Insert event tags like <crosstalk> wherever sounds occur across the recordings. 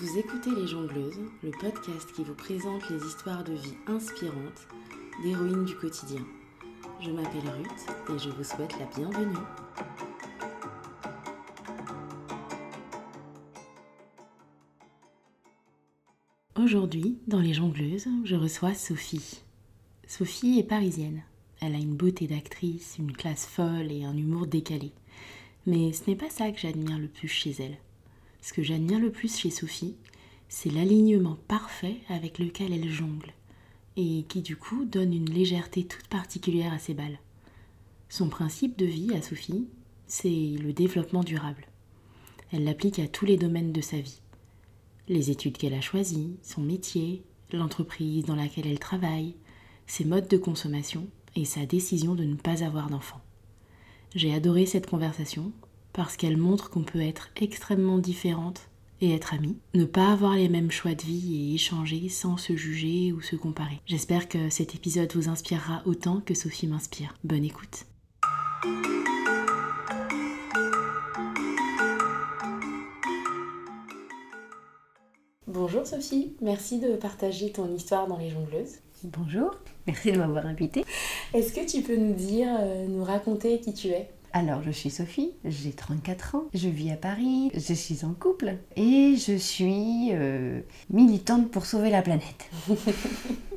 Vous écoutez Les Jongleuses, le podcast qui vous présente les histoires de vie inspirantes d'héroïnes du quotidien. Je m'appelle Ruth et je vous souhaite la bienvenue. Aujourd'hui, dans Les Jongleuses, je reçois Sophie. Sophie est parisienne. Elle a une beauté d'actrice, une classe folle et un humour décalé. Mais ce n'est pas ça que j'admire le plus chez elle. Ce que j'admire le plus chez Sophie, c'est l'alignement parfait avec lequel elle jongle, et qui du coup donne une légèreté toute particulière à ses balles. Son principe de vie à Sophie, c'est le développement durable. Elle l'applique à tous les domaines de sa vie. Les études qu'elle a choisies, son métier, l'entreprise dans laquelle elle travaille, ses modes de consommation et sa décision de ne pas avoir d'enfant. J'ai adoré cette conversation parce qu'elle montre qu'on peut être extrêmement différente et être amie, ne pas avoir les mêmes choix de vie et échanger sans se juger ou se comparer. J'espère que cet épisode vous inspirera autant que Sophie m'inspire. Bonne écoute. Bonjour Sophie, merci de partager ton histoire dans les jongleuses. Bonjour, merci de m'avoir invitée. Est-ce que tu peux nous dire, euh, nous raconter qui tu es? Alors, je suis Sophie, j'ai 34 ans, je vis à Paris, je suis en couple et je suis euh, militante pour sauver la planète. <laughs>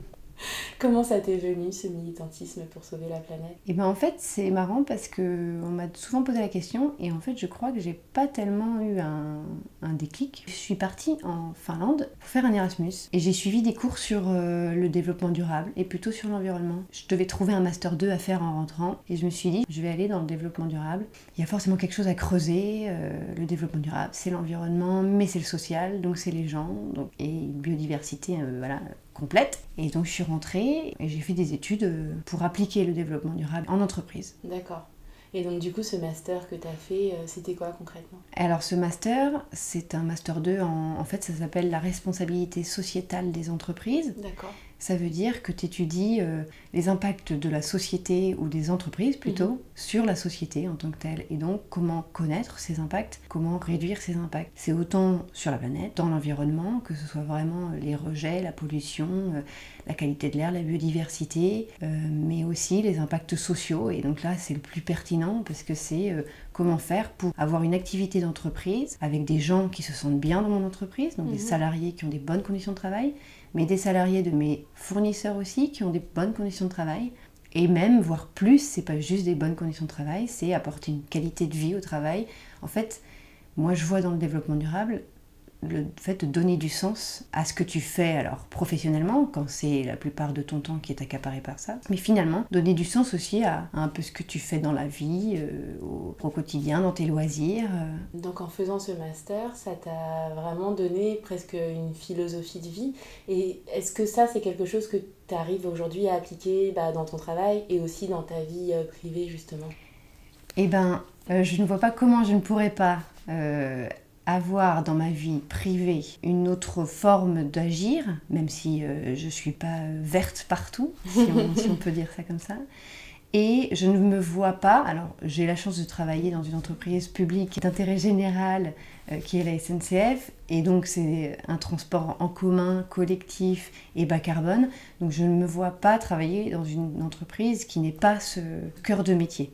<laughs> Comment ça t'est venu ce militantisme pour sauver la planète? Et eh ben en fait c'est marrant parce que on m'a souvent posé la question et en fait je crois que j'ai pas tellement eu un, un, déclic. Je suis partie en Finlande pour faire un Erasmus et j'ai suivi des cours sur euh, le développement durable et plutôt sur l'environnement. Je devais trouver un master 2 à faire en rentrant et je me suis dit je vais aller dans le développement durable. Il y a forcément quelque chose à creuser. Euh, le développement durable c'est l'environnement mais c'est le social donc c'est les gens donc, et biodiversité euh, voilà complète. Et donc je suis rentrée et j'ai fait des études euh, pour appliquer le développement durable en entreprise. D'accord. Et donc du coup, ce master que tu as fait, euh, c'était quoi concrètement? Alors ce master, c'est un master 2, en, en fait ça s'appelle la responsabilité sociétale des entreprises. D'accord. Ça veut dire que tu étudies euh, les impacts de la société ou des entreprises plutôt mhm. sur la société en tant que telle. Et donc comment connaître ces impacts, comment réduire ces impacts. C'est autant sur la planète, dans l'environnement, que ce soit vraiment les rejets, la pollution, euh, la qualité de l'air, la biodiversité, euh, mais aussi les impacts sociaux. Et donc là c'est le plus pertinent parce que c'est comment faire pour avoir une activité d'entreprise avec des gens qui se sentent bien dans mon entreprise, donc des mhm. salariés qui ont des bonnes conditions de travail mais des salariés de mes fournisseurs aussi qui ont des bonnes conditions de travail. Et même, voire plus, c'est pas juste des bonnes conditions de travail, c'est apporter une qualité de vie au travail. En fait, moi je vois dans le développement durable le fait de donner du sens à ce que tu fais, alors professionnellement, quand c'est la plupart de ton temps qui est accaparé par ça, mais finalement donner du sens aussi à, un peu ce que tu fais dans la vie, euh, au, quotidien, dans tes loisirs. Euh. Donc en faisant ce master, ça t'a vraiment donné presque une philosophie de vie. Et est-ce que ça, c'est quelque chose que tu arrives aujourd'hui à appliquer bah, dans ton travail et aussi dans ta vie euh, privée, justement? Eh ben, je ne vois pas comment je ne pourrais pas avoir dans ma vie privée une autre forme d'agir, même si euh, je ne suis pas euh, verte partout, <laughs> si on, peut dire ça comme ça. Et je ne me vois pas, alors j'ai la chance de travailler dans une entreprise publique d'intérêt général euh, qui est la SNCF, et donc c'est un transport en commun, collectif et bas carbone, donc je ne me vois pas travailler dans une entreprise qui n'est pas ce cœur de métier.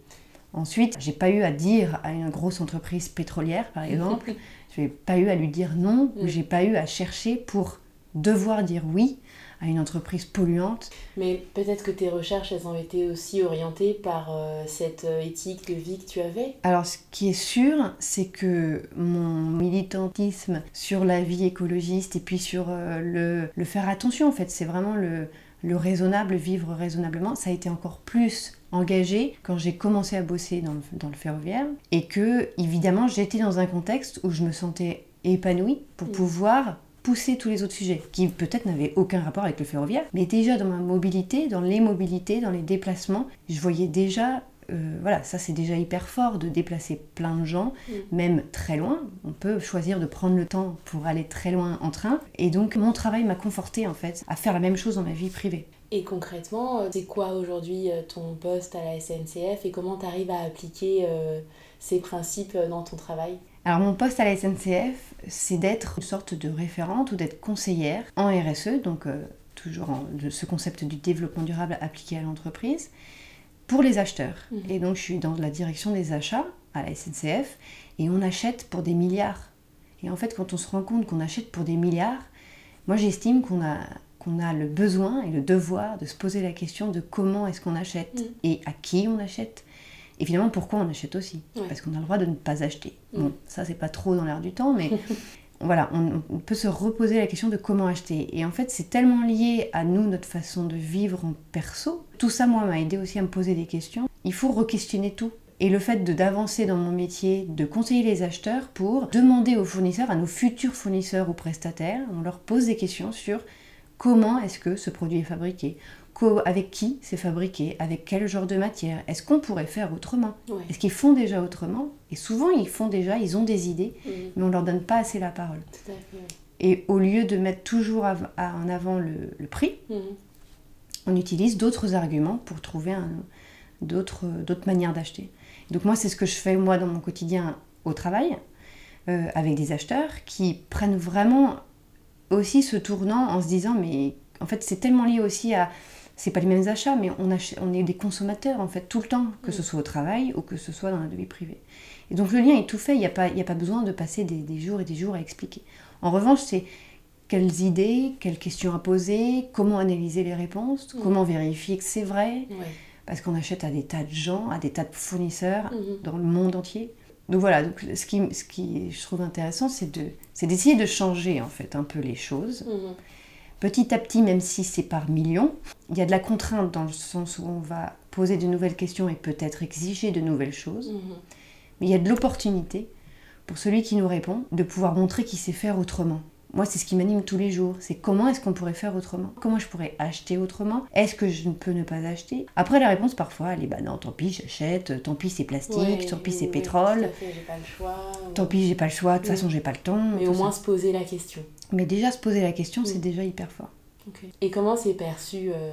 Ensuite, j'ai pas eu à dire à une grosse entreprise pétrolière, par exemple, je n'ai pas eu à lui dire non, ou mm. j'ai pas eu à chercher pour devoir dire oui à une entreprise polluante. Mais peut-être que tes recherches, elles ont été aussi orientées par euh, cette euh, éthique de vie que tu avais Alors ce qui est sûr, c'est que mon militantisme sur la vie écologiste et puis sur euh, le, le, faire attention, en fait, c'est vraiment le, le raisonnable, vivre raisonnablement, ça a été encore plus engagé quand j'ai commencé à bosser dans le, dans le, ferroviaire et que évidemment j'étais dans un contexte où je me sentais épanouie pour mm. pouvoir pousser tous les autres sujets qui peut-être n'avaient aucun rapport avec le ferroviaire mais déjà dans ma mobilité, dans les mobilités, dans les déplacements, je voyais déjà euh, voilà, ça c'est déjà hyper fort de déplacer plein de gens, mm. même très loin. On peut choisir de prendre le temps pour aller très loin en train. Et donc mon travail m'a conforté en fait à faire la même chose dans ma vie privée. Et concrètement, c'est quoi aujourd'hui ton poste à la SNCF et comment tu arrives à appliquer ces principes dans ton travail? Alors mon poste à la SNCF, c'est d'être une sorte de référente ou d'être conseillère en RSE, donc toujours en, ce concept du développement durable appliqué à l'entreprise, pour les acheteurs. Mhm. Et donc je suis dans la direction des achats à la SNCF et on achète pour des milliards. Et en fait, quand on se rend compte qu'on achète pour des milliards, moi j'estime qu'on a, qu'on a le besoin et le devoir de se poser la question de comment est-ce qu'on achète mhm. et à qui on achète. Et finalement, pourquoi on achète aussi Parce qu'on a le droit de ne pas acheter. Mhm. Bon, ça, c'est pas trop dans l'air du temps, mais <laughs> voilà, on, peut se reposer la question de comment acheter. Et en fait, c'est tellement lié à nous, notre façon de vivre en perso. Tout ça, moi, m'a aidé aussi à me poser des questions. Il faut re-questionner tout. Et le fait d'avancer dans mon métier, de conseiller les acheteurs pour demander aux fournisseurs, à nos futurs fournisseurs ou prestataires, on leur pose des questions sur comment est-ce que ce produit est fabriqué, avec qui c'est fabriqué, avec quel genre de matière, est-ce qu'on pourrait faire autrement? Est-ce qu'ils font déjà autrement? Et souvent ils font déjà, ils ont des idées, mais on leur donne pas assez la parole. Et au lieu de mettre toujours en avant le, prix, mhm. on utilise d'autres arguments pour trouver d'autres manières d'acheter. Donc moi c'est ce que je fais moi dans mon quotidien au travail, euh, avec des acheteurs qui prennent vraiment aussi ce tournant en se disant mais en fait c'est tellement lié aussi à c'est pas les mêmes achats, mais on, on est des consommateurs en fait tout le temps, que ce soit au travail ou que ce soit dans la vie privée. Et donc le lien est tout fait, il n'y a, pas, a pas besoin de passer des, jours et des jours à expliquer. En revanche, c'est quelles idées, quelles questions à poser, comment analyser les réponses, mm. comment vérifier que c'est vrai, parce qu'on achète à des tas de gens, à des tas de fournisseurs mm-hmm. dans le monde entier. Donc voilà, donc ce, qui, ce qui je trouve intéressant, c'est d'essayer de, changer en fait un peu les choses. Mm-hmm petit à petit, même si c'est par millions, il y a de la contrainte dans le sens où on va poser de nouvelles questions et peut-être exiger de nouvelles choses. Mhm. Mais il y a de l'opportunité pour celui qui nous répond de pouvoir montrer qu'il sait faire autrement. Moi, c'est ce qui m'anime tous les jours. C'est comment est-ce qu'on pourrait faire autrement? Comment je pourrais acheter autrement? Est-ce que je ne peux ne pas acheter? Après, la réponse, parfois, elle est bah non, tant pis, j'achète. Tant pis, c'est plastique. tant pis, c'est pétrole. j'ai pas le choix. Tant pis, j'ai pas le choix. De toute façon, j'ai pas le temps. Mais au moins se poser la question. Mais déjà, se poser la question, c'est déjà hyper fort. Et comment c'est perçu euh,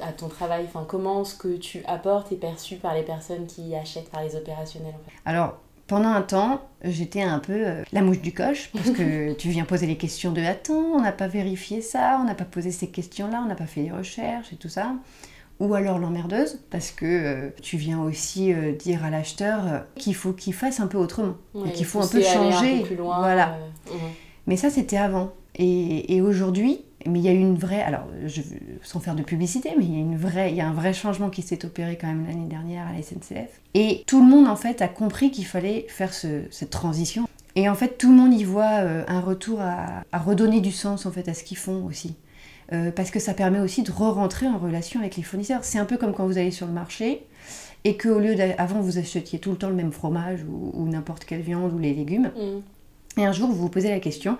à ton travail? Enfin, Comment ce que tu apportes est perçu par les personnes qui achètent, par les opérationnels Alors, pendant un temps, j'étais un peu euh, la mouche du coche, parce que <laughs> tu viens poser les questions de attends, on n'a pas vérifié ça, on n'a pas posé ces questions-là, on n'a pas fait les recherches et tout ça. Ou alors l'emmerdeuse, parce que euh, tu viens aussi euh, dire à l'acheteur qu'il faut qu'il fasse un peu autrement, qu'il faut un peu changer. voilà. Mais ça, c'était avant. Et, et aujourd'hui, mais il y a eu une vraie, alors je, sans faire de publicité, mais il y a une vraie, il y a un vrai changement qui s'est opéré quand même l'année dernière à la SNCF. Et tout le monde en fait a compris qu'il fallait faire cette transition. Et en fait tout le monde y voit euh, un retour à, redonner du sens en fait à ce qu'ils font aussi. Euh, parce que ça permet aussi de re-rentrer en relation avec les fournisseurs. C'est un peu comme quand vous allez sur le marché et qu'au lieu d'avant vous achetiez tout le temps le même fromage ou, n'importe quelle viande ou les légumes. Mm. Et un jour vous vous posez la question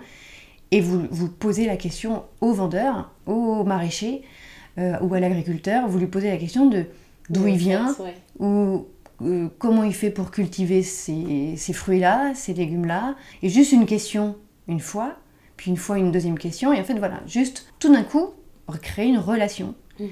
et vous, vous posez la question au vendeur, au maraîcher euh, ou à l'agriculteur, vous lui posez la question de d'où il vient ou euh, comment il fait pour cultiver ces, ces fruits-là, ces légumes-là. Et juste une question une fois, puis une fois une deuxième question, et en fait voilà, juste tout d'un coup, recréer une relation. Mhm.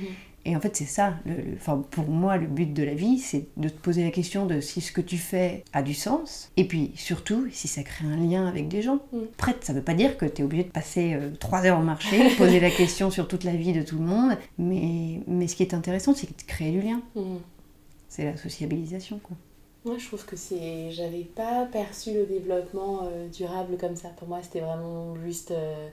Et en fait, c'est ça, enfin, pour moi, le but de la vie, c'est de te poser la question de si ce que tu fais a du sens, et puis surtout, si ça crée un lien avec des gens. Mm. Prête, ça veut pas dire que tu es obligé de passer euh, trois heures au marché, <laughs> poser la question sur toute la vie de tout le monde, mais, mais ce qui est intéressant, c'est de créer du lien. Mm. C'est la sociabilisation, quoi. Moi, je trouve que c'est. J'avais pas perçu le développement euh, durable comme ça. Pour moi, c'était vraiment juste. Euh,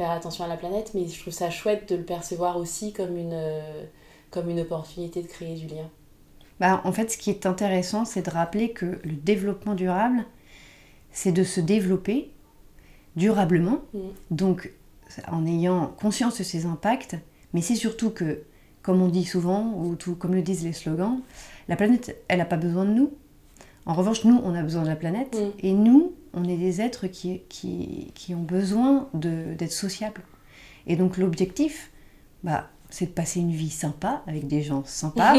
faire attention à la planète, mais je trouve ça chouette de le percevoir aussi comme une, euh, comme une opportunité de créer du lien. Bah, en fait, ce qui est intéressant, c'est de rappeler que le développement durable, c'est de se développer durablement, mm. donc en ayant conscience de ses impacts, mais c'est surtout que, comme on dit souvent, ou tout, comme le disent les slogans, la planète, elle n'a pas besoin de nous. En revanche, nous, on a besoin de la planète, mm. et nous, on est des êtres qui, qui, ont besoin d'être sociables. Et donc l'objectif, bah, c'est de passer une vie sympa avec des gens sympas,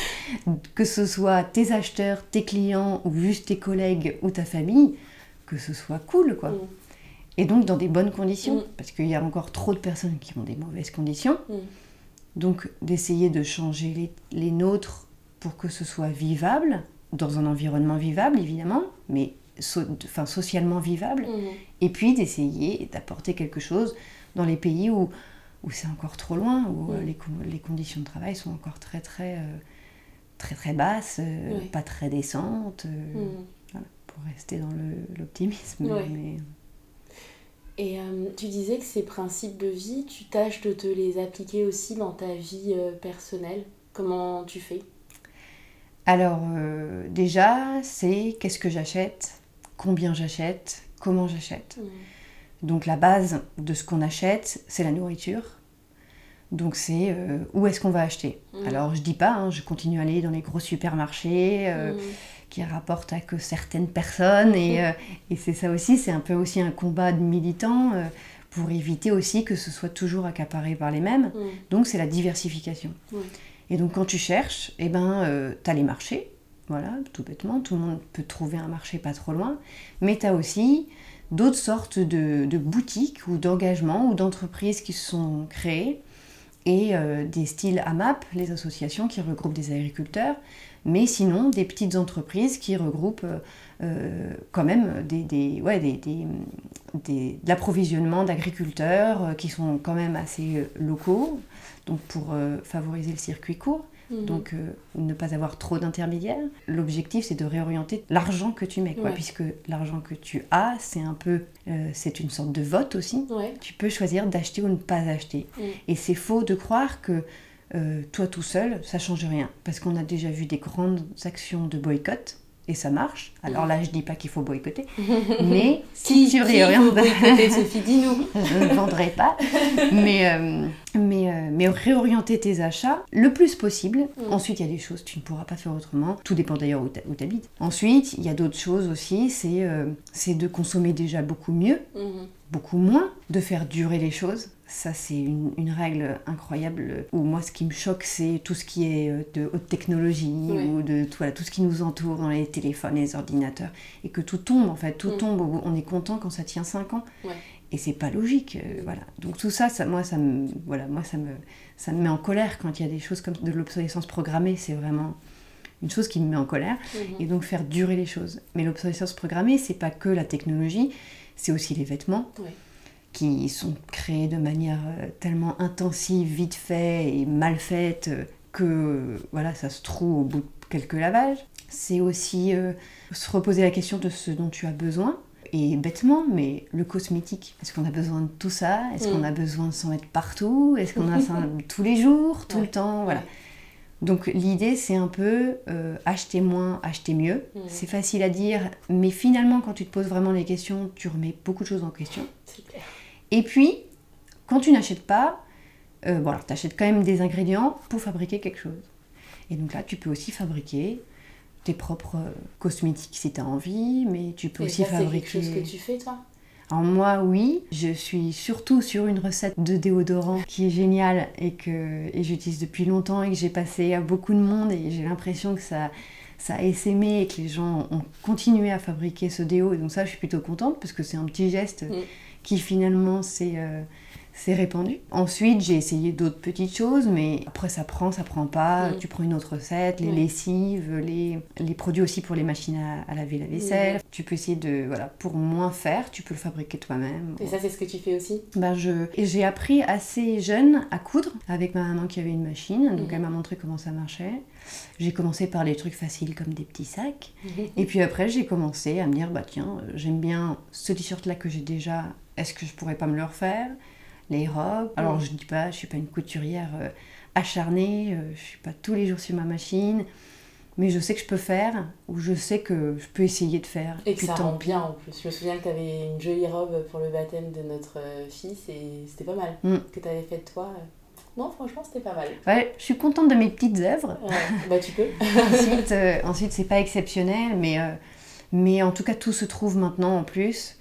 <laughs> que ce soit tes acheteurs, tes clients ou juste tes collègues ou ta famille, que ce soit cool quoi. Mm. Et donc dans des bonnes conditions, mm. parce qu'il y a encore trop de personnes qui ont des mauvaises conditions. Mm. Donc d'essayer de changer les, les nôtres pour que ce soit vivable, dans un environnement vivable évidemment, mais enfin, socialement vivable, Mhm. et puis d'essayer d'apporter quelque chose dans les pays où, où c'est encore trop loin, où euh, Mm. les, les conditions de travail sont encore très très euh, très très basses, euh, pas très décentes, euh, voilà, pour rester dans l'optimisme. Mais- Et euh, tu disais que ces principes de vie, tu tâches de te les appliquer aussi dans ta vie euh, personnelle. Comment tu fais? Alors euh, déjà, c'est qu'est-ce que j'achète, combien j'achète, comment j'achète. Donc la base de ce qu'on achète, c'est la nourriture. Donc c'est euh, où est-ce qu'on va acheter? Alors je dis pas, hein, je continue à aller dans les gros supermarchés euh, qui rapportent à que certaines personnes et, euh, et c'est ça aussi, c'est un peu aussi un combat de militants pour éviter aussi que ce soit toujours accaparé par les mêmes. Donc c'est la diversification. Et donc quand tu cherches, eh ben, tu as les marchés, voilà, tout bêtement, tout le monde peut trouver un marché pas trop loin, mais tu as aussi d'autres sortes de, boutiques ou d'engagements ou d'entreprises qui se sont créées et euh, des styles AMAP, les associations qui regroupent des agriculteurs, mais sinon des petites entreprises qui regroupent euh, euh, quand même des, des, ouais, des, des- de l'approvisionnement d'agriculteurs qui sont quand même assez locaux, donc pour favoriser le circuit court, Mhm. donc euh, ne pas avoir trop d'intermédiaires. L'objectif c'est de réorienter l'argent que tu mets, quoi, Ouais. puisque l'argent que tu as, c'est un peu, euh, c'est une sorte de vote aussi. Ouais. Tu peux choisir d'acheter ou ne pas acheter. Mm. Et c'est faux de croire que euh, toi tout seul, ça change rien. Parce qu'on a déjà vu des grandes actions de boycott, et ça marche. Alors là, je dis pas qu'il faut boycotter, <laughs> mais si tu réorientes... Sophie, dis-nous. <laughs> je ne vendrai pas, mais, euh, mais, euh, mais réorienter tes achats le plus possible. Mm. Ensuite, il y a des choses que tu ne pourras pas faire autrement. Tout dépend d'ailleurs où tu habites. Ensuite, il y a d'autres choses aussi, c'est euh, c'est de consommer déjà beaucoup mieux, Mhm. beaucoup moins, de faire durer les choses. Ça, c'est une, une règle incroyable. Où moi, ce qui me choque, c'est tout ce qui est euh, de haute technologie ou de tout, voilà, tout ce qui nous entoure dans les téléphones, les ordinateurs. Et que tout tombe, en fait. Tout Mm. tombe. On est content quand ça tient 5 ans. Ouais. Et c'est pas logique. euh, voilà. Donc tout ça, ça, moi, ça me, voilà, moi, ça me, ça me met en colère quand il y a des choses comme de l'obsolescence programmée. C'est vraiment une chose qui me met en colère Mhm. et donc faire durer les choses. Mais l'obsolescence programmée, c'est pas que la technologie, c'est aussi les vêtements. Qui sont créés de manière euh, tellement intensive, vite fait et mal faite euh, que euh, voilà, ça se trouve au bout de quelques lavages. C'est aussi euh, se reposer la question de ce dont tu as besoin. Et bêtement, mais le cosmétique, est-ce qu'on a besoin de tout ça? Est-ce Mm. qu'on a besoin de s'en mettre partout? Est-ce qu'on a ça <laughs> tous les jours, tout Ouais. le temps? Voilà. Ouais. Donc l'idée c'est un peu euh, acheter moins, acheter mieux. Mhm. C'est facile à dire, mais finalement quand tu te poses vraiment les questions, tu remets beaucoup de choses en question. C'est clair. Et puis, quand tu n'achètes pas, euh, bon tu achètes quand même des ingrédients pour fabriquer quelque chose. Et donc là tu peux aussi fabriquer tes propres euh, cosmétiques si tu as envie, mais tu peux aussi ça, c'est quelque fabriquer... chose que tu fais, toi? Alors moi, oui, je suis surtout sur une recette de déodorant qui est géniale et que et j'utilise depuis longtemps et que j'ai passé à beaucoup de monde et j'ai l'impression que ça, ça a essaimé et que les gens ont continué à fabriquer ce déo. Et donc ça, je suis plutôt contente parce que c'est un petit geste Mm. Qui finalement s'est euh, répandu. Ensuite, j'ai essayé d'autres petites choses, mais après ça prend, ça prend pas. Tu prends une autre recette, les lessives, les, les produits aussi pour les machines à, à laver la vaisselle. Tu peux essayer de, voilà, pour moins faire, tu peux le fabriquer toi-même. Et ça, c'est ce que tu fais aussi? Ben je, j'ai appris assez jeune à coudre avec ma maman qui avait une machine, donc elle m'a montré comment ça marchait. J'ai commencé par les trucs faciles comme des petits sacs. Et puis après, j'ai commencé à me dire, bah tiens, euh, j'aime bien ce t-shirt-là que j'ai déjà, est-ce que je pourrais pas me le refaire? Les robes? Alors je dis pas, je suis pas une couturière euh, acharnée, euh, je suis pas tous les jours sur ma machine, mais je sais que je peux faire, ou je sais que je peux essayer de faire. Et que ça rend bien en plus. Je me souviens que tu avais une jolie robe pour le baptême de notre euh, fils et c'était pas mal. Mm. Que tu avais fait toi. euh. Non, franchement, c'était pas mal. Ouais, je suis contente de mes petites œuvres. Ouais, bah, tu peux. <laughs> ensuite, euh, ensuite c'est pas exceptionnel, mais, euh, mais en tout cas, tout se trouve maintenant en plus.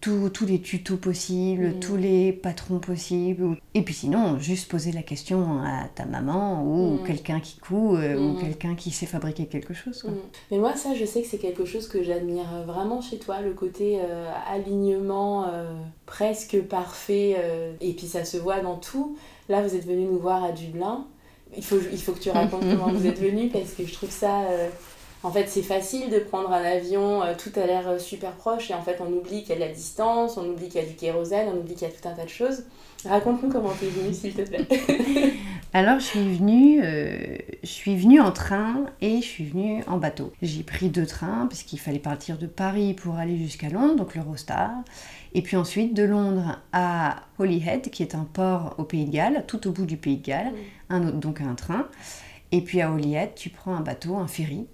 Tous les tutos possibles, Mm. tous les patrons possibles. Et puis sinon, juste poser la question à ta maman ou Mm. quelqu'un qui coud euh, ou Mm. quelqu'un qui sait fabriquer quelque chose. quoi. Mais moi, ça, je sais que c'est quelque chose que j'admire vraiment chez toi, le côté euh, alignement euh, presque parfait. et puis ça se voit dans tout. Là, vous êtes venu nous voir à Dublin. Il faut, il faut que tu racontes <laughs> comment vous êtes venu parce que je trouve ça. En fait, c'est facile de prendre un avion, euh, tout a l'air euh, super proche et en fait, on oublie qu'il y a de la distance, on oublie qu'il y a du kérosène, on oublie qu'il y a tout un tas de choses. Raconte-nous comment t'es venu, s'il te plaît. <laughs> <laughs> Alors je suis venue, euh, je suis venue en train et je suis venue en bateau. J'ai pris deux trains parce qu'il fallait partir de Paris pour aller jusqu'à Londres, donc l'Eurostar, et puis ensuite de Londres à Holyhead, qui est un port au Pays de Galles, tout au bout du Pays de Galles, un autre, donc un train. Et puis à Holyhead, tu prends un bateau, un ferry,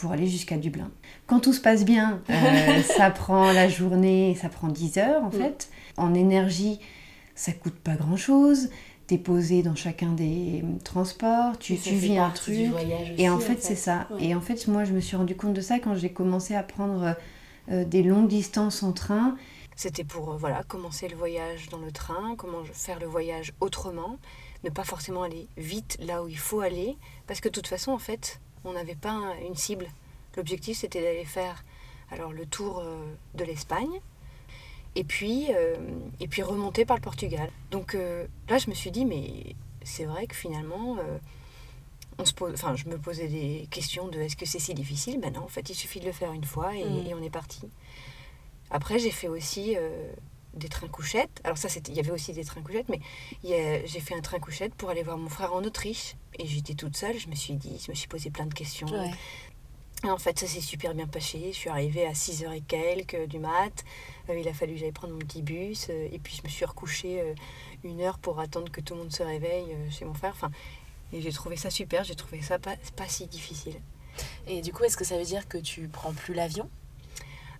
pour aller jusqu'à Dublin. Quand tout se passe bien, <laughs> euh, ça prend la journée, ça prend 10 heures en Mm. fait. En énergie, ça coûte pas grand-chose. T'es posé dans chacun des euh, transports, tu, tu vis un du truc. Et en fait, c'est ça. Ouais. Et en fait, moi, je me suis rendu compte de ça quand j'ai commencé à prendre euh, des longues distances en train. C'était pour euh, voilà commencer le voyage dans le train, comment faire le voyage autrement, ne pas forcément aller vite là où il faut aller, parce que de toute façon, en fait, on n'avait pas un- une cible. L'objectif, c'était d'aller faire alors le tour euh, de l'Espagne, et puis euh, et puis remonter par le Portugal. Donc euh, là, je me suis dit, mais c'est vrai que finalement. euh, on se pose, enfin, je me posais des questions de est-ce que c'est si difficile? Ben non, en fait, il suffit de le faire une fois et, Mm. et on est parti. Après, j'ai fait aussi des trains couchettes. Alors ça, il y avait aussi des trains couchettes, mais j'ai fait un train couchette pour aller voir mon frère en Autriche. Et j'étais toute seule. Je me suis dit, je me suis posé plein de questions. Ouais. Et en fait, ça s'est super bien passé. Je suis arrivée à 6h et quelques du mat. Euh, il a fallu que j'aille prendre mon petit bus. euh, et puis, je me suis recouchée euh, une heure pour attendre que tout le monde se réveille chez mon frère. Enfin, et j'ai trouvé ça super. J'ai trouvé ça pas, pas si difficile. Et du coup, est-ce que ça veut dire que tu prends plus l'avion?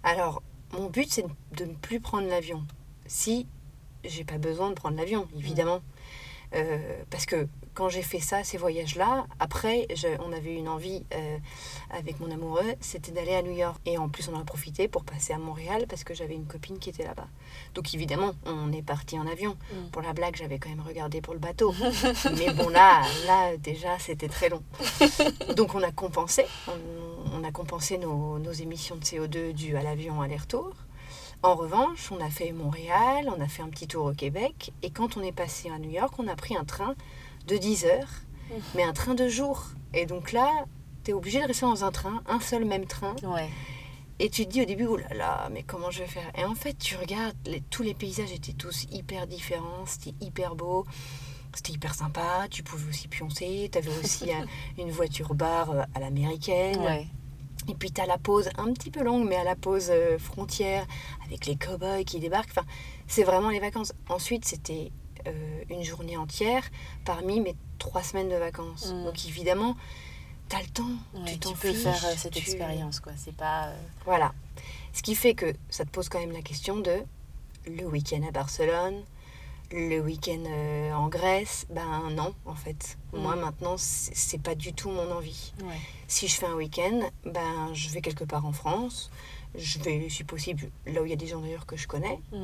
Alors, mon but, c'est de ne plus prendre l'avion. Si j'ai pas besoin de prendre l'avion, évidemment. Euh, parce que quand j'ai fait ça, ces voyages-là, après, je- on avait une envie euh, avec mon amoureux, c'était d'aller à New York. Et en plus, on en a profité pour passer à Montréal parce que j'avais une copine qui était là-bas. Donc évidemment, on est parti en avion. Mm. Pour la blague, j'avais quand même regardé pour le bateau. <laughs> Mais bon, là, là déjà, c'était très long. <laughs> Donc on a compensé. On, on a compensé nos, nos émissions de CO2 dues à l'avion aller-retour. En revanche, on a fait Montréal, on a fait un petit tour au Québec. Et quand on est passé à New York, on a pris un train de 10 heures, Mm. mais un train de jour. Et donc là, tu es obligé de rester dans un train, un seul même train. Ouais. Et tu te dis au début, oh là là, mais comment je vais faire? Et en fait, tu regardes, les- tous les paysages étaient tous hyper différents, c'était hyper beau, c'était hyper sympa, tu pouvais aussi pioncer, tu avais aussi un- <laughs> une voiture bar euh, à l'américaine. Ouais. Et puis tu as la pause un petit peu longue, mais à la pause euh, frontière, avec les cow-boys qui débarquent. Enfin, c'est vraiment les vacances. Ensuite, c'était euh, une journée entière parmi mes trois semaines de vacances. Mm. Donc évidemment, tu as le temps, Ouais, tu tu t'en peux fiches, faire euh, cette tu- expérience, quoi. C'est pas. euh, Voilà. Ce qui fait que ça te pose quand même la question de le week-end à Barcelone, le week-end euh, en Grèce. Ben non, en fait. Moi Mm. maintenant, c'est pas du tout mon envie. Ouais. Si je fais un week-end, ben je vais quelque part en France. Je vais, si possible, là où il y a des gens d'ailleurs que je connais, Mm.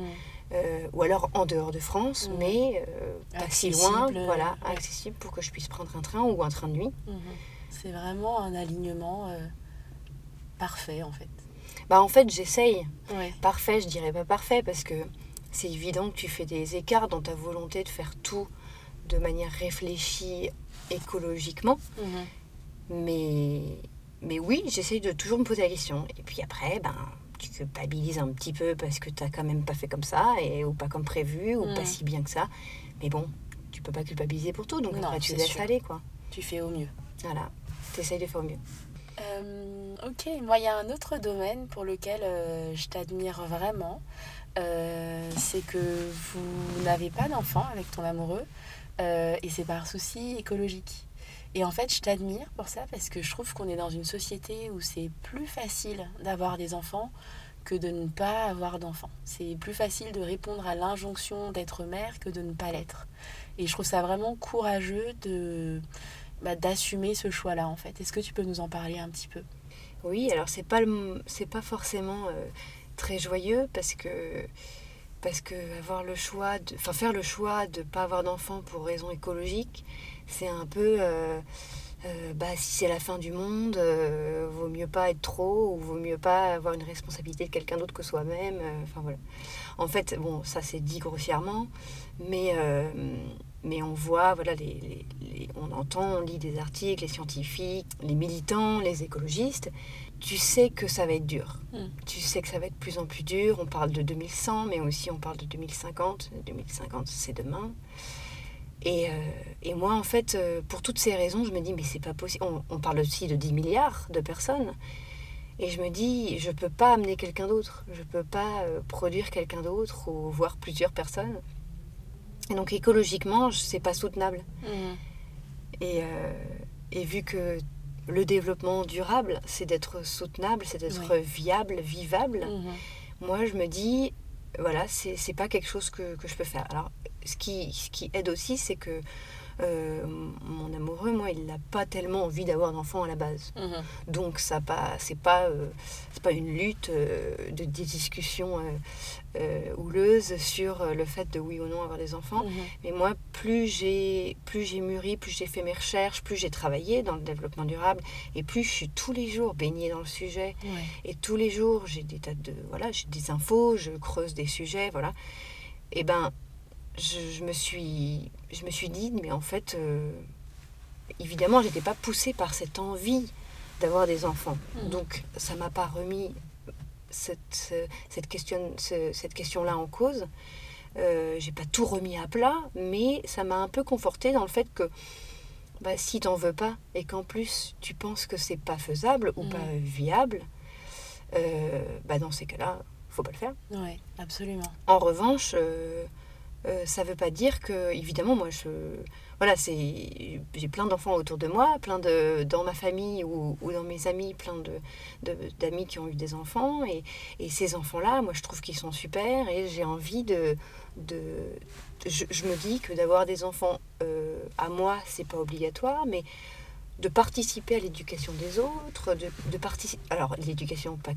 euh, ou alors en dehors de France, Mm. mais euh, pas si loin, Accessible, voilà, ouais. accessible pour que je puisse prendre un train ou un train de nuit. Mhm. C'est vraiment un alignement parfait, en fait. Bah en fait, j'essaye. Ouais. Parfait, je dirais pas parfait parce que c'est évident que tu fais des écarts dans ta volonté de faire tout de manière réfléchie écologiquement. Mhm. Mais, mais oui, j'essaye de toujours me poser la question. Et puis après, ben, tu culpabilises un petit peu parce que tu n'as quand même pas fait comme ça, et, ou pas comme prévu, ou pas si bien que ça. Mais bon, tu peux pas culpabiliser pour tout, donc Non, après tu laisses sûr. aller, quoi. Tu fais au mieux. Voilà, tu essayes de faire au mieux. Euh, ok, moi il y a un autre domaine pour lequel euh, je t'admire vraiment. Euh, c'est que vous n'avez pas d'enfant avec ton amoureux euh, et c'est par souci écologique. Et en fait, je t'admire pour ça parce que je trouve qu'on est dans une société où c'est plus facile d'avoir des enfants que de ne pas avoir d'enfants. C'est plus facile de répondre à l'injonction d'être mère que de ne pas l'être. Et je trouve ça vraiment courageux de bah, d'assumer ce choix-là en fait. Est-ce que tu peux nous en parler un petit peu? Oui, alors c'est pas c'est pas forcément euh, très joyeux parce que avoir le choix de faire le choix de pas avoir d'enfant pour raison écologique c'est un peu euh, euh, bah, si c'est la fin du monde, euh, vaut mieux pas être trop ou vaut mieux pas avoir une responsabilité de quelqu'un d'autre que soi-même. En fait, bon, ça c'est dit grossièrement, mais on voit, voilà, on entend, on lit des articles, les scientifiques, les militants, les écologistes. Tu sais que ça va être dur. Mm. Tu sais que ça va être de plus en plus dur. On parle de 2100, mais aussi on parle de 2050. 2050, c'est demain. Et, euh, et, moi, en fait, euh, pour toutes ces raisons, je me dis, mais c'est pas possible. On, on, parle aussi de 10 milliards de personnes. Et je me dis, je peux pas amener quelqu'un d'autre. Je peux pas euh, produire quelqu'un d'autre ou voir plusieurs personnes. Et donc écologiquement, c'est pas soutenable. Mmh. Et, et, vu que le développement durable, c'est d'être soutenable, c'est d'être viable, vivable, mmh. moi je me dis, voilà, c'est pas quelque chose que, que, je peux faire. Alors, ce qui, ce qui aide aussi, c'est que euh, mon amoureux, moi, il n'a pas tellement envie d'avoir d'enfants à la base. Mhm. Donc, ça pas, c'est pas, euh, c'est pas une lutte euh, de des discussions houleuses sur le fait de oui ou non avoir des enfants. Mhm. Mais moi, plus j'ai, plus j'ai mûri, plus j'ai fait mes recherches, plus j'ai travaillé dans le développement durable, et plus je suis tous les jours baignée dans le sujet. Et tous les jours, j'ai des tas de, voilà, j'ai des infos, je creuse des sujets, voilà. Et ben, je, me suis, je me suis dit, mais en fait, euh, évidemment, j'étais pas poussée par cette envie d'avoir des enfants. Hmm. Donc, ça m'a pas remis cette, cette, question, cette question-là en cause. Euh, j'ai pas tout remis à plat, mais ça m'a un peu confortée dans le fait que bah, si t'en veux pas et qu'en plus tu penses que c'est pas faisable ou pas hmm. viable, euh, bah, dans ces cas-là, faut pas le faire. Oui, absolument. En revanche, euh, euh, ça veut pas dire que, évidemment, moi, je, voilà, c'est, j'ai plein d'enfants autour de moi, plein de, dans ma famille ou, ou dans mes amis, plein de, d'amis qui ont eu des enfants. Et, et ces enfants-là, moi, je trouve qu'ils sont super et j'ai envie de. de je, je, me dis que d'avoir des enfants euh, à moi, c'est pas obligatoire, mais de participer à l'éducation des autres, de, de participer. Alors, l'éducation, pas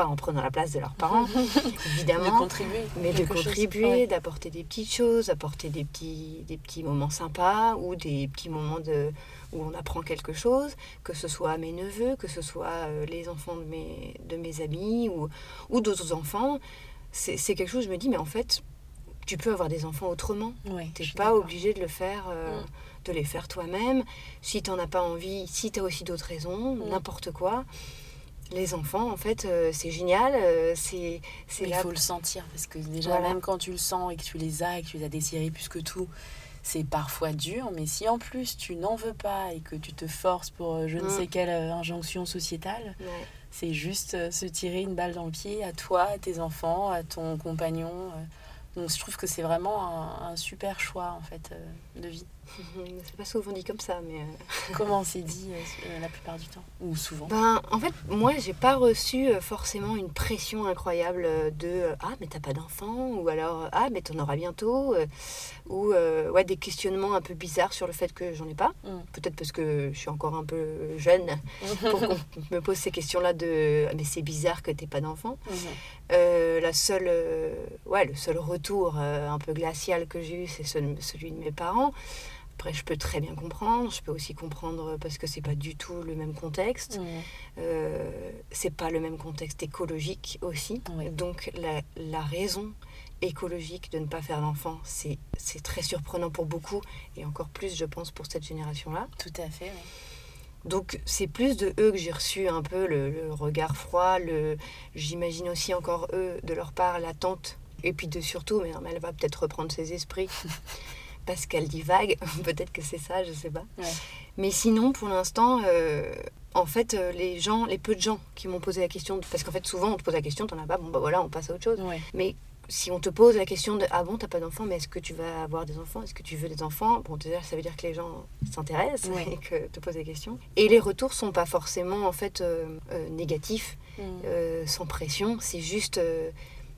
pas en prenant la place de leurs parents, <laughs> évidemment. De contribuer. Mais de contribuer, d'apporter des petites choses, apporter des petits, des petits moments sympas ou des petits moments de, où on apprend quelque chose, que ce soit mes neveux, que ce soit euh, les enfants de mes, de mes amis ou, ou d'autres enfants. C'est quelque chose, je me dis, mais en fait, tu peux avoir des enfants autrement. tu n'es pas obligé de le faire. Euh, mm. de les faire toi-même. Si tu n'en as pas envie, si tu as aussi d'autres raisons, mm. n'importe quoi les enfants, en fait, euh, c'est génial. Euh, c'est, c'est Il faut le sentir, parce que déjà, même quand tu le sens et que tu les as et que tu les as désirés plus que tout, c'est parfois dur. Mais si en plus tu n'en veux pas et que tu te forces pour euh, je ne mm. sais quelle injonction sociétale, c'est juste se tirer une balle dans le pied à toi, à tes enfants, à ton compagnon. Donc je trouve que c'est vraiment un, un, super choix en fait de vie. C'est pas souvent dit comme ça, mais. Euh, <laughs> Comment c'est dit euh, la plupart du temps Ou souvent? Ben, en fait, moi, j'ai pas reçu euh, forcément une pression incroyable de Ah, mais t'as pas d'enfant Ou alors Ah, mais t'en auras bientôt Ou ouais, des questionnements un peu bizarres sur le fait que j'en ai pas. Mm. Peut-être parce que je suis encore un peu jeune <laughs> pour qu'on me pose ces questions-là de ah, Mais c'est bizarre que t'aies pas d'enfant. Mm-hmm. la seule, ouais, le seul retour un peu glacial que j'ai eu, c'est celui de mes parents. Après, je peux très bien comprendre. Je peux aussi comprendre parce que c'est pas du tout le même contexte. Euh, c'est pas le même contexte écologique aussi. Donc la, la, raison écologique de ne pas faire d'enfant, c'est très surprenant pour beaucoup et encore plus, je pense, pour cette génération-là. Tout à fait. Donc c'est plus de eux que j'ai reçu un peu le, regard froid, le j'imagine aussi encore eux de leur part l'attente et puis de surtout mais elle va peut-être reprendre ses esprits <laughs> parce qu'elle divague. <laughs> Peut-être que c'est ça, je sais pas. Mais sinon, pour l'instant, euh, en fait, euh, les gens, les peu de gens qui m'ont posé la question, parce qu'en fait, souvent, on te pose la question, t'en as pas, bon, bah voilà, on passe à autre chose. Mais si on te pose la question de ah bon t'as pas d'enfants mais est-ce que tu vas avoir des enfants est-ce que tu veux des enfants bon déjà ça veut dire que les gens s'intéressent <laughs> et que te posent des questions et les retours sont pas forcément en fait euh, négatifs mm. sans pression c'est juste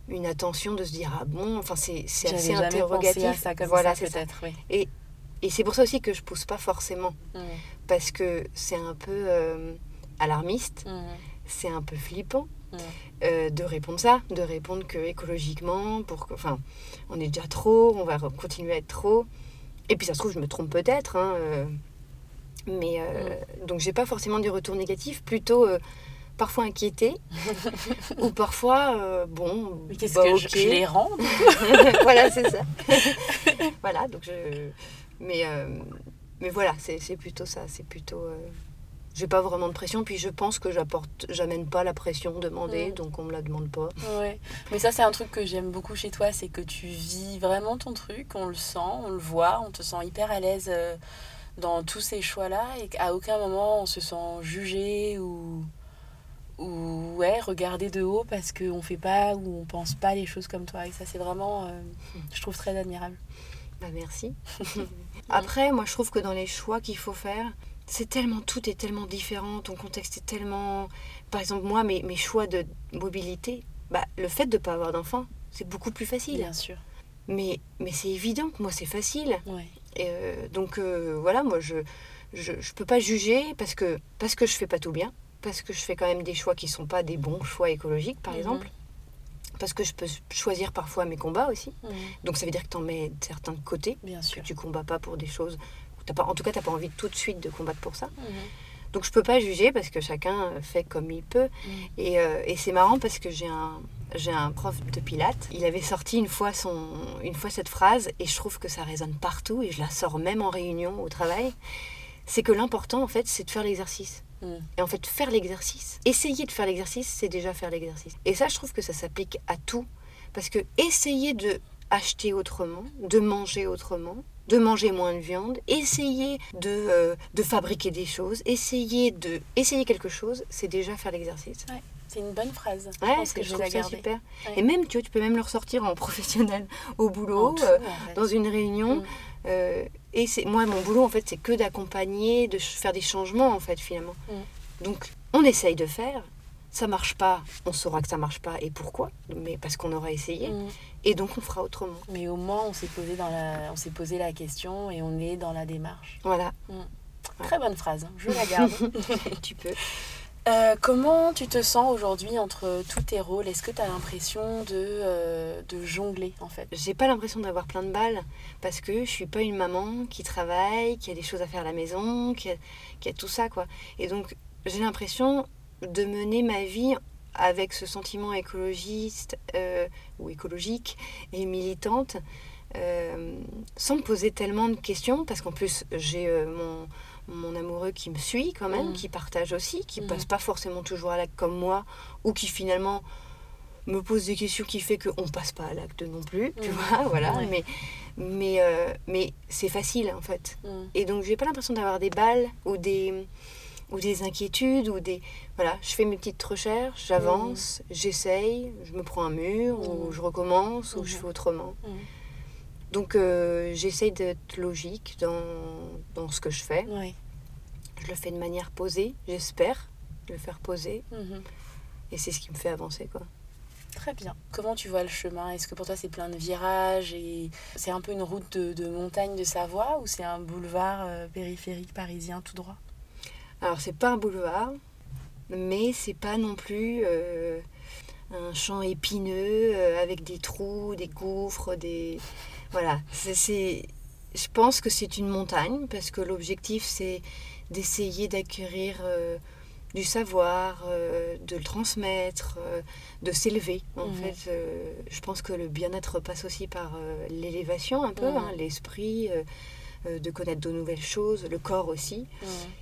une attention de se dire ah bon enfin c'est assez interrogatif ça comme voilà peut-être oui. et, et c'est pour ça aussi que je pousse pas forcément mmh. parce que c'est un peu euh, alarmiste mmh. c'est un peu flippant euh, de répondre ça, de répondre que écologiquement, pour que, enfin, on est déjà trop, on va continuer à être trop. Et puis ça se trouve, je me trompe peut-être, hein, euh, mais donc j'ai pas forcément des retours négatifs, plutôt parfois inquiété <laughs> ou parfois bon. Mais qu'est-ce bah, que je, les rends <laughs> Voilà, c'est ça. <laughs> voilà, donc je. Mais mais voilà, c'est plutôt ça, c'est plutôt j'ai pas vraiment de pression puis je pense que j'apporte j'amène pas la pression demandée mm. donc on me la demande pas ouais mais ça c'est un truc que j'aime beaucoup chez toi c'est que tu vis vraiment ton truc on le sent on le voit on te sent hyper à l'aise euh, dans tous ces choix là et qu'à aucun moment on se sent jugé ou ouais regarder de haut parce qu'on fait pas ou on pense pas les choses comme toi et ça c'est vraiment euh, je trouve très admirable bah merci <laughs> après moi je trouve que dans les choix qu'il faut faire c'est tellement, tout est tellement différent, ton contexte est tellement... Par exemple, moi, mes, mes choix de mobilité, bah, le fait de ne pas avoir d'enfant, c'est beaucoup plus facile. Bien sûr. Mais, mais c'est évident que moi, c'est facile. Et euh, donc, euh, voilà, moi, je je, je peux pas juger parce que, parce que je fais pas tout bien, parce que je fais quand même des choix qui sont pas des bons choix écologiques, par mhm. exemple. Parce que je peux choisir parfois mes combats aussi. Mhm. Donc ça veut dire que tu en mets certains de côté. Bien sûr. Que tu combats pas pour des choses pas, en tout cas, tu n'as pas envie tout de suite de combattre pour ça. Mhm. Donc je peux pas juger parce que chacun fait comme il peut. Et, euh, et c'est marrant parce que j'ai un, j'ai un prof de pilates. Il avait sorti une fois, son, une fois cette phrase et je trouve que ça résonne partout et je la sors même en réunion au travail. C'est que l'important en fait c'est de faire l'exercice. Mhm. Et en fait faire l'exercice, essayer de faire l'exercice, c'est déjà faire l'exercice. Et ça je trouve que ça s'applique à tout. Parce que essayer de acheter autrement, de manger autrement, de manger moins de viande, essayer de, euh, de fabriquer des choses, essayer de essayer quelque chose, c'est déjà faire l'exercice. Ouais, c'est une bonne phrase. Ouais, je, pense que je trouve ça super. Et même, tu vois, tu peux même le ressortir en <laughs> professionnel au boulot, euh, dans une réunion. Mm. Euh, et c'est moi, mon boulot, en fait, c'est que d'accompagner, de faire des changements, en fait, finalement. Mm. Donc, on essaye de faire, ça marche pas, on saura que ça marche pas et pourquoi, mais parce qu'on aura essayé. Mm. Et donc on fera autrement. Mais au moins on s'est posé dans la, on s'est posé la question et on est dans la démarche. Voilà. Mm. Très bonne phrase, hein. je la garde. <laughs> <laughs> tu peux. Euh, comment tu te sens aujourd'hui entre tous tes rôles? Est-ce que tu as l'impression de, euh, de jongler en fait? J'ai pas l'impression d'avoir plein de balles parce que je suis pas une maman qui travaille, qui a des choses à faire à la maison, qui a, tout ça quoi. Et donc j'ai l'impression de mener ma vie avec ce sentiment écologiste euh, ou écologique et militante sans poser tellement de questions parce qu'en plus j'ai mon, mon, amoureux qui me suit quand même, mmh. qui partage aussi, qui mmh. passe pas forcément toujours à l'acte comme moi ou qui finalement me pose des questions qui fait qu'on passe pas à l'acte non plus, tu mmh. vois, voilà, mais mais, mais c'est facile en fait. Et donc j'ai pas l'impression d'avoir des balles ou des ou des inquiétudes ou des voilà je fais mes petites recherches j'avance mmh. j'essaye je me prends un mur ou je recommence ou je fais autrement donc euh, j'essaye d'être logique dans, dans, ce que je fais. Je le fais de manière posée j'espère le faire poser. Et c'est ce qui me fait avancer quoi. Très bien. Comment tu vois le chemin? Est-ce que pour toi c'est plein de virages et c'est un peu une route de, montagne de Savoie ou c'est un boulevard euh, périphérique parisien tout droit? Alors c'est pas un boulevard, mais c'est pas non plus euh, un champ épineux euh, avec des trous, des gouffres, des voilà. C'est, je pense que c'est une montagne parce que l'objectif c'est d'essayer d'acquérir euh, du savoir, de le transmettre, de s'élever. En mmh. fait, je pense que le bien-être passe aussi par l'élévation un peu, mmh. hein, l'esprit euh, de connaître de nouvelles choses, le corps aussi.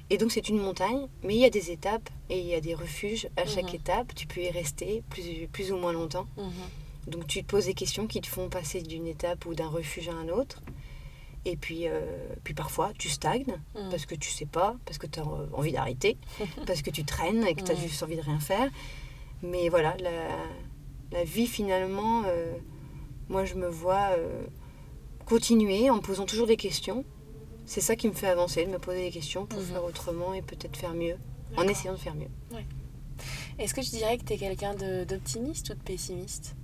Et donc c'est une montagne, mais il y a des étapes et il y a des refuges à chaque étape. Tu peux y rester plus, plus ou moins longtemps. Donc tu te poses des questions qui te font passer d'une étape ou d'un refuge à un autre. Et puis, euh, puis parfois, tu stagnes mhm. parce que tu sais pas, parce que tu as envie d'arrêter, <laughs> parce que tu traînes et que tu as juste envie de rien faire. Mais voilà, la, la vie finalement, euh, moi je me vois continuer en me posant toujours des questions. C'est ça qui me fait avancer, de me poser des questions pour mhm. faire autrement et peut-être faire mieux, en essayant de faire mieux. Est-ce que tu dirais que tu es quelqu'un d'optimiste ou de pessimiste?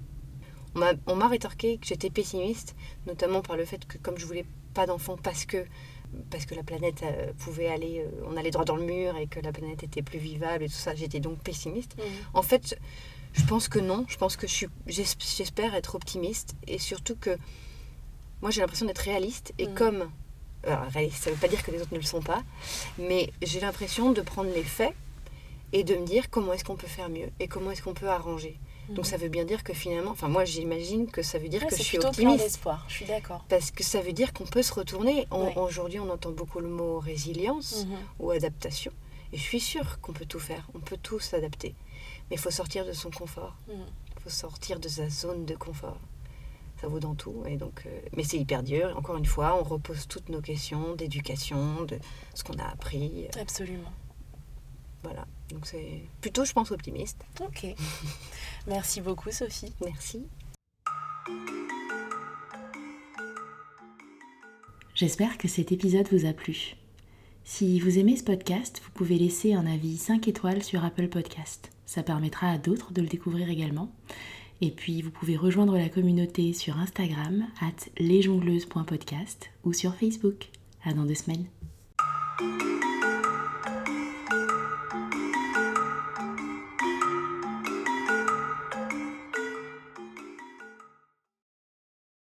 On m'a rétorqué que j'étais pessimiste, notamment par le fait que comme je voulais pas d'enfants parce que parce que la planète euh, pouvait aller, euh, on allait droit dans le mur et que la planète était plus vivable et tout ça, j'étais donc pessimiste. Mhm. En fait, Je pense que non. Je pense que je j'espère être optimiste et surtout que moi j'ai l'impression d'être réaliste et mm. comme alors, réaliste, ça ne veut pas dire que les autres ne le sont pas, mais j'ai l'impression de prendre les faits et de me dire comment est-ce qu'on peut faire mieux et comment est-ce qu'on peut arranger. Donc mhm. ça veut bien dire que finalement, enfin moi j'imagine que ça veut dire que je suis optimiste. d'espoir, je suis d'accord. Parce que ça veut dire qu'on peut se retourner. Aujourd'hui on entend beaucoup le mot résilience mhm. ou adaptation. Et je suis sûre qu'on peut tout faire, on peut tout s'adapter. Mais il faut sortir de son confort. Mhm. Il faut sortir de sa zone de confort. Ça vaut dans tout. Et donc, euh, mais c'est hyper dur. Encore une fois, on repose toutes nos questions d'éducation, de ce qu'on a appris. Absolument. Voilà. Donc c'est plutôt, je pense, optimiste. Ok. <laughs> Merci beaucoup, Sophie. Merci. J'espère que cet épisode vous a plu. Si vous aimez ce podcast, vous pouvez laisser un avis 5 étoiles sur Apple Podcast. Ça permettra à d'autres de le découvrir également. Et puis vous pouvez rejoindre la communauté sur Instagram at lesjongleuses.podcast ou sur Facebook. À dans deux semaines.